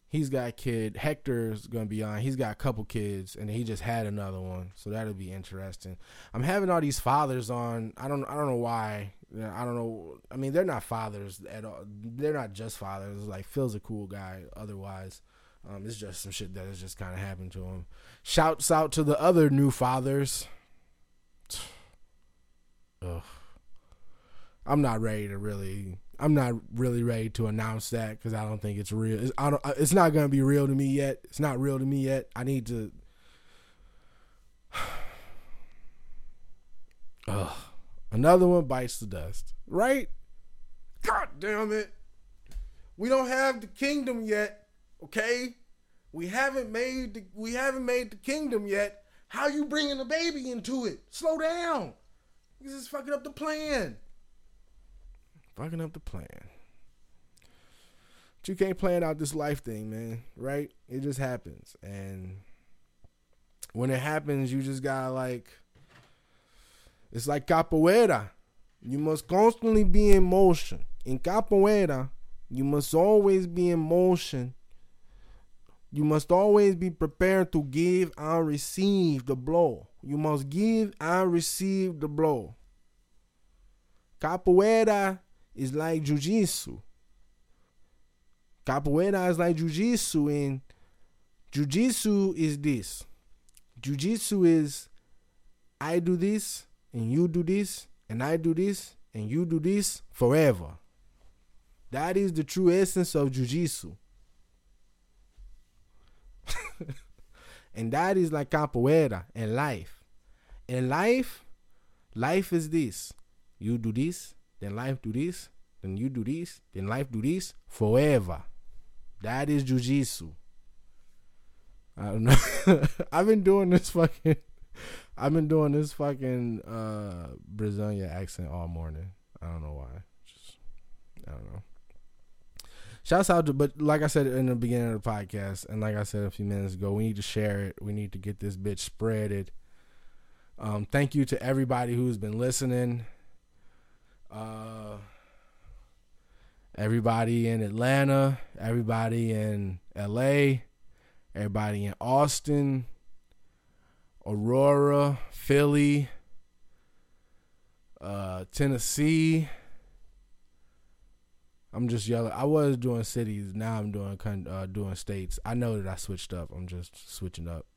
Speaker 1: He's got a kid. Hector's gonna be on. He's got a couple kids, and he just had another one, so that'll be interesting. I'm having all these fathers on. I don't. I don't know why. I don't know. I mean, they're not fathers at all. They're not just fathers. Like Phil's a cool guy. Otherwise, um, it's just some shit that has just kind of happened to him. Shouts out to the other new fathers. <sighs> Ugh. I'm not ready to really I'm not really ready to announce that because I don't think it's real. It's, I don't, it's not gonna be real to me yet. It's not real to me yet. I need to. <sighs> Ugh. Another one bites the dust, right? God damn it. We don't have the kingdom yet, okay? We haven't made the, we haven't made the kingdom yet. How you bringing the baby into it? Slow down. This is fucking up the plan. Fucking up the plan. But you can't plan out this life thing, man. Right? It just happens. And when it happens, you just gotta like it's like capoeira. You must constantly be in motion. In capoeira, you must always be in motion. You must always be prepared to give and receive the blow. You must give and receive the blow. Capoeira is like jiu-jitsu. Capoeira is like jiu-jitsu and jiu-jitsu is this. Jiu-jitsu is I do this and you do this and I do this and you do this forever. That is the true essence of jiu-jitsu. <laughs> and that is like capoeira in life. In life, life is this. You do this, then life do this, then you do this, then life do this forever. That is jiu-jitsu. I don't know. <laughs> I've been doing this fucking I've been doing this fucking uh Brazilian accent all morning. I don't know why. Just I don't know. Shouts out to, but like I said in the beginning of the podcast, and like I said a few minutes ago, we need to share it. We need to get this bitch spreaded. Um, thank you to everybody who's been listening. Uh, everybody in Atlanta, everybody in LA, everybody in Austin, Aurora, Philly, uh, Tennessee. I'm just yelling. I was doing cities. Now I'm doing uh, doing states. I know that I switched up. I'm just switching up.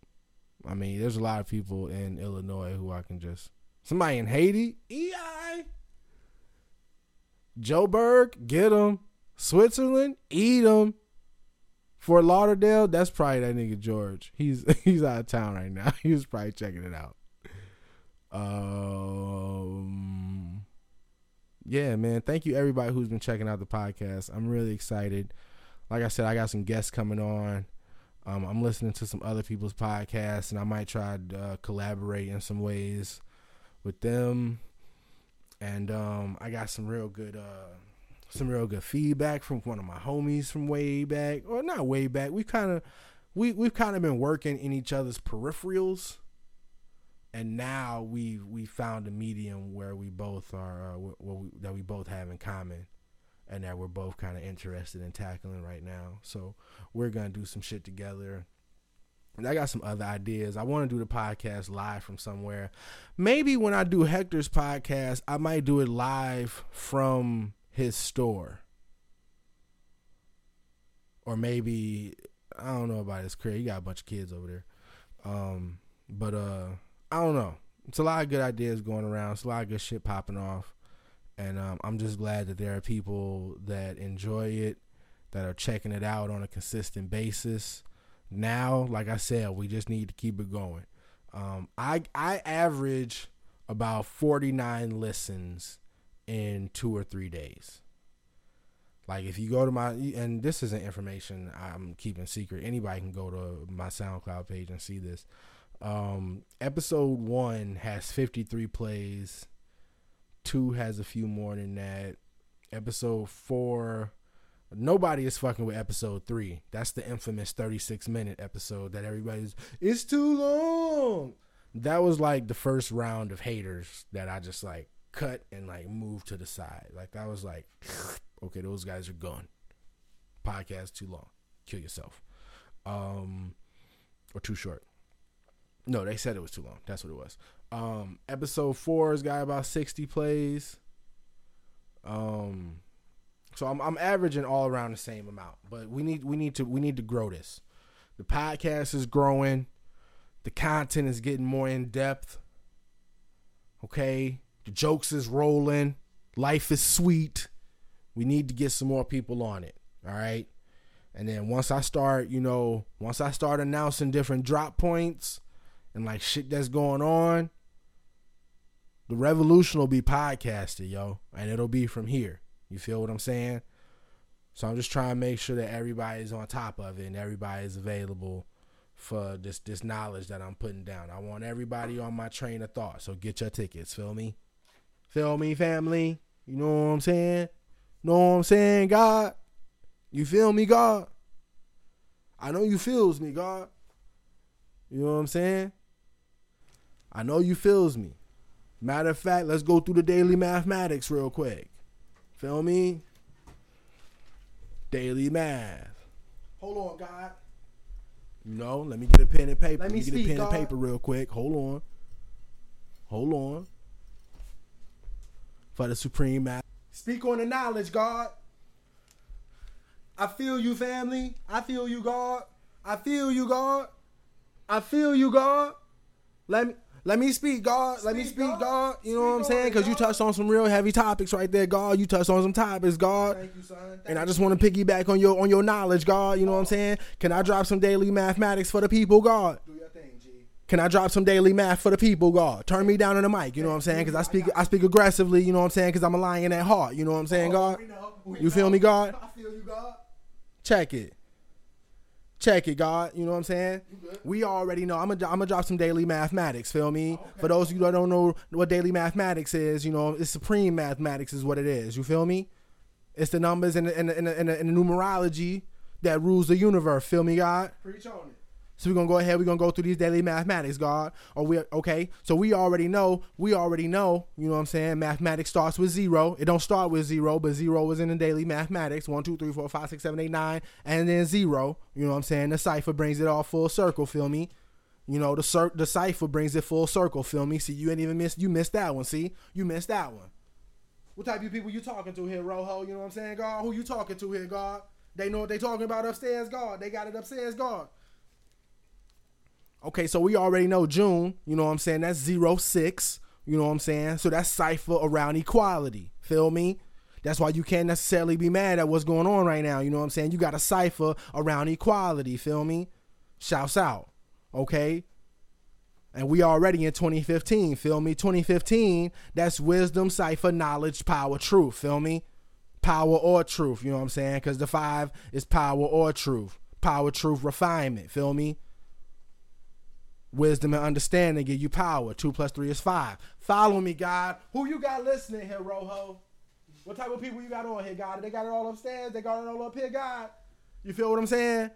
Speaker 1: I mean, there's a lot of people in Illinois who I can just. Somebody in Haiti, EI. Joburg, get them. Switzerland, eat them. Fort Lauderdale, that's probably that nigga George. He's <laughs> he's out of town right now. <laughs> He was probably checking it out. Um, yeah, man. Thank you everybody who's been checking out the podcast. I'm really excited. Like I said, I got some guests coming on. Um, I'm listening to some other people's podcasts, and I might try to uh, collaborate in some ways with them. And um, I got some real good, uh, some real good feedback from one of my homies from way back, or not way back. We kind of, we we've kind of been working in each other's peripherals, and now we we found a medium where we both are, uh, we, that we both have in common and that we're both kind of interested in tackling right now. So we're gonna do some shit together. And I got some other ideas. I want to do the podcast live from somewhere. Maybe when I do Hector's podcast, I might do it live from his store. Or maybe I don't know about his career. He got a bunch of kids over there. Um, but uh I don't know. It's a lot of good ideas going around. It's a lot of good shit popping off and um, I'm just glad that there are people that enjoy it, that are checking it out on a consistent basis. Now, like I said, we just need to keep it going. Um, I I average about 49 listens in two or three days. Like if you go to my and this isn't information I'm keeping secret. Anybody can go to my SoundCloud page and see this. Um, episode one has 53 plays Two has a few more than that. Episode four, nobody is fucking with episode three. That's the infamous 36 minute episode that everybody's, it's too long. That was like the first round of haters that I just like cut and like moved to the side. Like that was like, <sighs> okay, those guys are gone. Podcast too long. Kill yourself. Um, or too short. No, they said it was too long. That's what it was. Um, episode four has got about sixty plays. Um, so I'm I'm averaging all around the same amount, but we need we need to we need to grow this. The podcast is growing. The content is getting more in depth. Okay, the jokes is rolling. Life is sweet. We need to get some more people on it. All right. And then once I start, you know, once I start announcing different drop points, and like shit that's going on, the revolution will be podcasted, yo, and it'll be from here. You feel what I'm saying? So I'm just trying to make sure that everybody's on top of it and everybody is available for this this knowledge that I'm putting down. I want everybody on my train of thought. So get your tickets, feel me? Feel me, family? You know what I'm saying? Know what I'm saying, God? You feel me, God? I know you feels me, God. You know what I'm saying? I know you feels me. Matter of fact, let's go through the daily mathematics real quick. Feel me? Daily math. Hold on, God. You know, let me get a pen and paper.
Speaker 2: Let me let me
Speaker 1: get
Speaker 2: speak,
Speaker 1: a pen
Speaker 2: God.
Speaker 1: and paper real quick. Hold on. Hold on. For the supreme math.
Speaker 2: Speak on the knowledge, God. I feel you, family. I feel you, God. I feel you, God. I feel you, God.
Speaker 1: Let me let me speak, God. Let me
Speaker 2: Speak,
Speaker 1: speak,
Speaker 2: God.
Speaker 1: God. You know what I'm saying? Because you touched on some real heavy topics right there, God. You touched on some topics, God.
Speaker 2: Thank you, son. Thank
Speaker 1: And I just want to piggyback on your on your knowledge, God. You know what I'm saying? Can I drop some daily mathematics for the people, God?
Speaker 2: do your thing, G.
Speaker 1: Can I drop some daily math for the people, God? Turn me down on the mic, you know what I'm saying? Because I speak I speak aggressively, you know what I'm saying? Because I'm a lion at heart, you know what I'm saying, oh, God?
Speaker 2: Oh. We
Speaker 1: You feel me, God?
Speaker 2: I feel you, God.
Speaker 1: Check it. Check it, God. You know what I'm saying? We already know. I'm gonna I'm gonna drop some daily mathematics. Feel me? For those of you that don't know what daily mathematics is, you know, it's supreme mathematics is what it is. You feel me? It's the numbers and and the, and the, and the, and the numerology that rules the universe. Feel me, God?
Speaker 2: Preach on it.
Speaker 1: So we're gonna go ahead. We're gonna go through these daily mathematics, God. Or we okay? So we already know. We already know. You know what I'm saying? Mathematics starts with zero. It don't start with zero, but zero is in the daily mathematics. One, two, three, four, five, six, seven, eight, nine, and then zero. You know what I'm saying? The cipher brings it all full circle. Feel me? You know the cir- the cipher brings it full circle. Feel me? See, you ain't even missed. You missed that one. See, you missed that one. What type of people you talking to here, Rojo? You know what I'm saying, God? Who you talking to here, God? They know what they talking about upstairs, God. They got it upstairs, God. Okay, so we already know June, you know what I'm saying? That's zero six, you know what I'm saying? So that's cipher around equality. Feel me? That's why you can't necessarily be mad at what's going on right now. You know what I'm saying? You got a cipher around equality. Feel me? Shouts out. Okay? And we already in 2015. Feel me? 2015, that's wisdom, cipher, knowledge, power, truth. Feel me? Power or truth. You know what I'm saying? Because the five is power or truth. Power, truth, refinement. Feel me? Wisdom and understanding give you power. Two plus three is five. Follow me, God. Who you got listening here, Rojo? What type of people you got on here, God? They got it all upstairs. They got it all up here, God. You feel what I'm saying?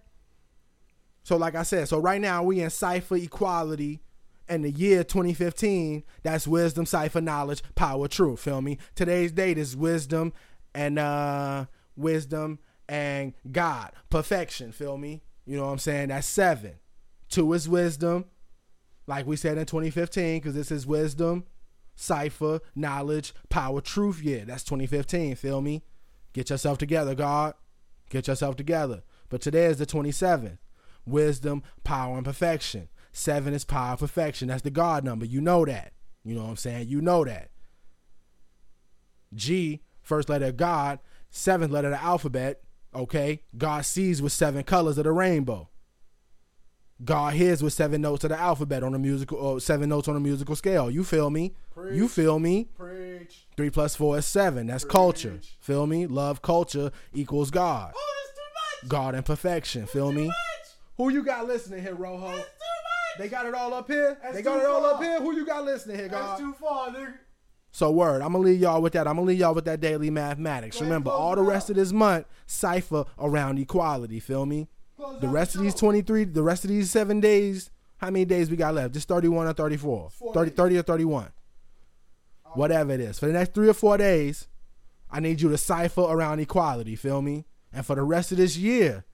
Speaker 1: So, like I said, so right now we in cipher equality, and the year 2015. That's wisdom, cipher, knowledge, power, truth. Feel me? Today's date is wisdom and uh wisdom and God, perfection. Feel me? You know what I'm saying? That's seven. Two is wisdom, like we said in 2015, because this is wisdom, cipher, knowledge, power, truth. Yeah, that's 2015. Feel me? Get yourself together, God. Get yourself together. But today is the 27th. Wisdom, power, and perfection. Seven is power, perfection. That's the God number. You know that. You know what I'm saying? You know that. G, first letter of God, seventh letter of the alphabet. Okay. God sees with seven colors of the rainbow. God hears with seven notes of the alphabet on the musical, or seven notes on a musical scale. You feel me? You feel me?
Speaker 2: Preach.
Speaker 1: Three plus four is seven. That's culture.
Speaker 2: Preach.
Speaker 1: Feel me? Love culture equals God.
Speaker 2: Oh, that's too much.
Speaker 1: God and perfection. Feel me?
Speaker 2: Much.
Speaker 1: Who you got listening here, Rojo?
Speaker 2: That's too much.
Speaker 1: They got it all up here.
Speaker 2: That's
Speaker 1: they got it all
Speaker 2: far.
Speaker 1: up here. Who you got listening here,
Speaker 2: That's
Speaker 1: God?
Speaker 2: too far, nigga.
Speaker 1: So word, I'm gonna leave y'all with that. I'm gonna leave y'all with that daily mathematics.
Speaker 2: Go
Speaker 1: Remember, all the rest of this month, cipher around equality. Feel me? The rest of these 23, the rest of these seven days, how many days we got left? Just 31 or 34? 30, 30 or 31. Whatever it is. For the next three or four days, I need you to cipher around equality. Feel me? And for the rest of this year,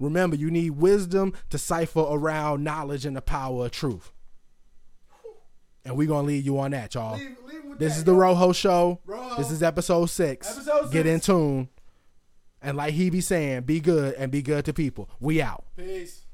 Speaker 1: remember, you need wisdom to cipher around knowledge and the power of truth. And we're going to lead you on that, y'all.
Speaker 2: Leave, leave
Speaker 1: This
Speaker 2: that,
Speaker 1: is the. Rojo Show.
Speaker 2: Rojo.
Speaker 1: This is episode six.
Speaker 2: Episode
Speaker 1: Get
Speaker 2: six.
Speaker 1: in tune. And like he be saying, be good and be good to people. We out.
Speaker 2: Peace.